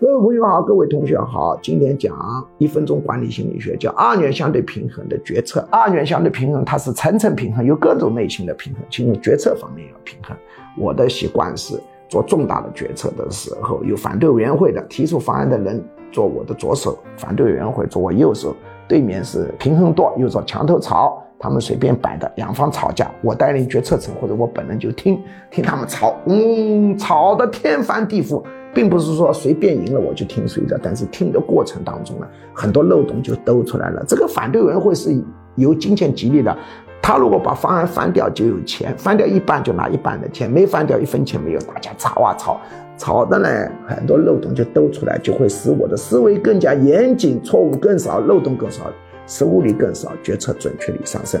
各位朋友好，各位同学好，今天讲一分钟管理心理学，叫二元相对平衡的决策。二元相对平衡它是层层平衡，有各种类型的平衡，其中决策方面要平衡。我的习惯是做重大的决策的时候，有反对委员会的提出方案的人做我的左手，反对委员会做我右手，对面是平衡舵，又做墙头草。他们随便摆的，两方吵架，我带领决策层或者我本人就听听他们吵，嗯，吵得天翻地覆，并不是说随便赢了我就听谁的，但是听的过程当中呢，很多漏洞就兜出来了。这个反对委员会是由金钱激励的，他如果把方案翻掉就有钱，翻掉一半就拿一半的钱，没翻掉一分钱没有，大家吵啊吵，吵的呢很多漏洞就兜出来，就会使我的思维更加严谨，错误更少，漏洞更少。失误率更少，决策准确率上升。